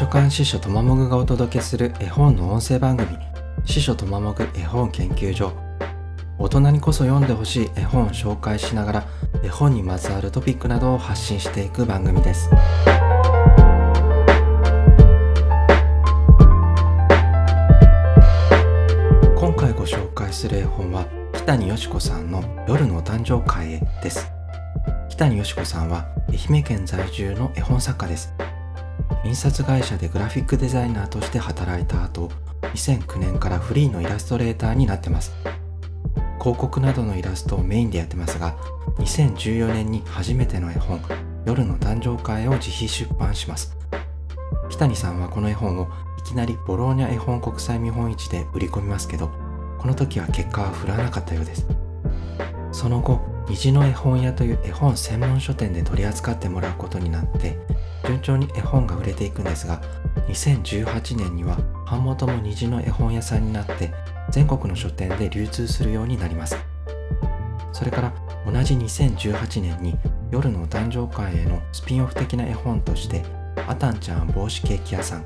書館司書とまもぐがお届けする絵本の音声番組司書とまもぐ絵本研究所。大人にこそ読んでほしい絵本を紹介しながら絵本にまつわるトピックなどを発信していく番組です。今回ご紹介する絵本は北谷よし子さんの夜のお誕生会へです。北谷よし子さんは愛媛県在住の絵本作家です。印刷会社でグラフィックデザイナーとして働いた後2009年からフリーのイラストレーターになってます。広告などのイラストをメインでやってますが2014年に初めての絵本「夜の誕生会」を自費出版します。北谷さんはこの絵本をいきなりボローニャ絵本国際見本市で売り込みますけどこの時は結果は振らなかったようです。その後虹の絵本屋という絵本専門書店で取り扱ってもらうことになって順調に絵本が売れていくんですが2018年には版元も虹の絵本屋さんになって全国の書店で流通するようになります。それから同じ2018年に夜のお誕生会へのスピンオフ的な絵本としてあたんちゃん帽子ケーキ屋さん。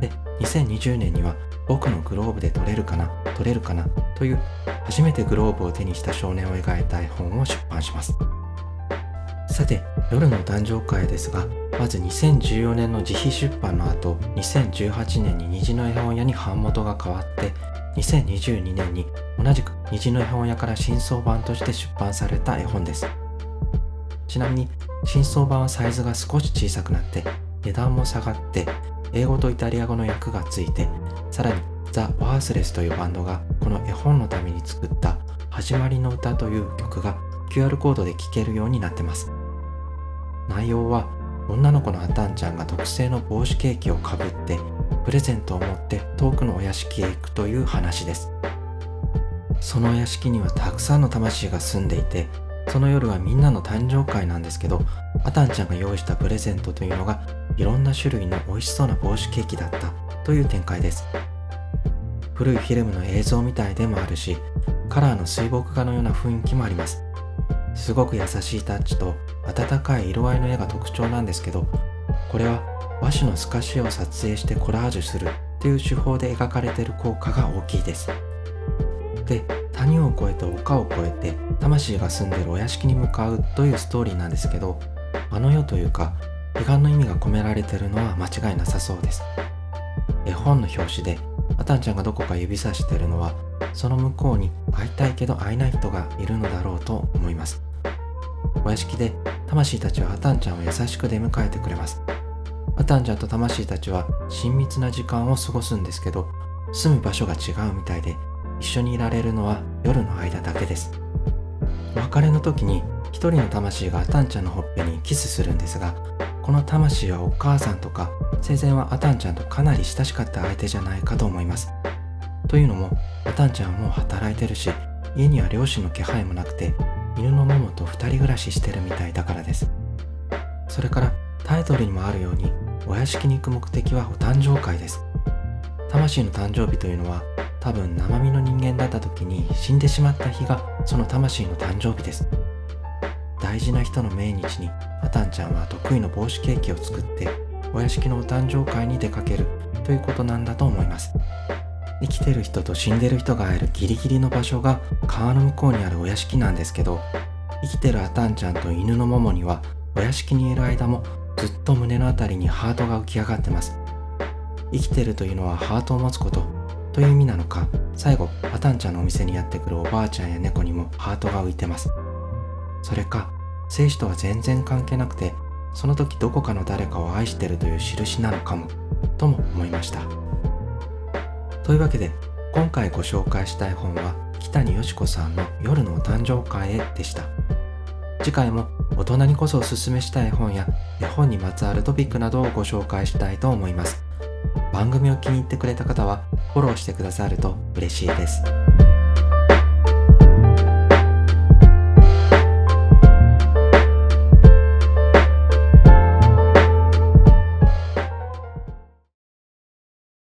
で2020年には僕のグローブで撮れるかな撮れるかなという初めてグローブを手にした少年を描いた絵本を出版します。さて夜の誕生会ですがまず2014年の自費出版の後2018年に虹の絵本屋に版元が変わって2022年に同じく虹の絵本屋から新装版として出版された絵本です。ちなみに新装版はサイズが少し小さくなって値段も下がって英語とイタリア語の訳がついてさらにザ・ワースレスというバンドがこの絵本のために作った始まりの歌という曲が QR コードで聴けるようになってます。内容は女の子のあたんちゃんが特製の帽子ケーキをかぶってプレゼントを持って遠くのお屋敷へ行くという話です。そのお屋敷にはたくさんの魂が住んでいてその夜はみんなの誕生会なんですけどあたんちゃんが用意したプレゼントというのがいろんな種類の美味しそうな帽子ケーキだったという展開です。古いフィルムの映像みたいでもあるしカラーの水墨画のような雰囲気もあります。すごく優しいタッチと温かい色合いの絵が特徴なんですけどこれは和紙の透かしを撮影してコラージュするっていう手法で描かれている効果が大きいです。で谷を越えて丘を越えて魂が住んでるお屋敷に向かうというストーリーなんですけどあの世というか彼岸の意味が込められてるのは間違いなさそうです。絵本の表紙であたんちゃんがどこか指さしてるのはその向こうに会いたいけど会えない人がいるのだろうと思います。お屋敷で魂たちはあたんちゃんを優しく出迎えてくれます。あたんちゃんと魂たちは親密な時間を過ごすんですけど住む場所が違うみたいで一緒にいられるのは夜の間だけです。お別れの時に一人の魂があたんちゃんのほっぺにキスするんですがこの魂はお母さんとか生前はあたんちゃんとかなり親しかった相手じゃないかと思います。というのもあたんちゃんはもう働いてるし家には両親の気配もなくて犬のモモと2人暮らししてるみたいだからです。それからタイトルにもあるようにお屋敷に行く目的はお誕生会です。魂の誕生日というのは多分生身の人間だった時に死んでしまった日がその魂の誕生日です。大事な人の命日にあたんちゃんは得意の帽子ケーキを作ってお屋敷のお誕生会に出かけるということなんだと思います。生きてる人と死んでる人が会えるギリギリの場所が川の向こうにあるお屋敷なんですけど生きてるあたんちゃんと犬のももにはお屋敷にいる間もずっと胸のあたりにハートが浮き上がってます。生きてるというのはハートを持つことという意味なのか最後あたんちゃんのお店にやってくるおばあちゃんや猫にもハートが浮いてます。それか生死とは全然関係なくてその時どこかの誰かを愛してるという印なのかもとも思いました。というわけで今回ご紹介したい本は北谷よし子さんの夜のお誕生会へでした次回も大人にこそおすすめしたい本や絵本にまつわるトピックなどをご紹介したいと思います番組を気に入ってくれた方はフォローしてくださると嬉しいです。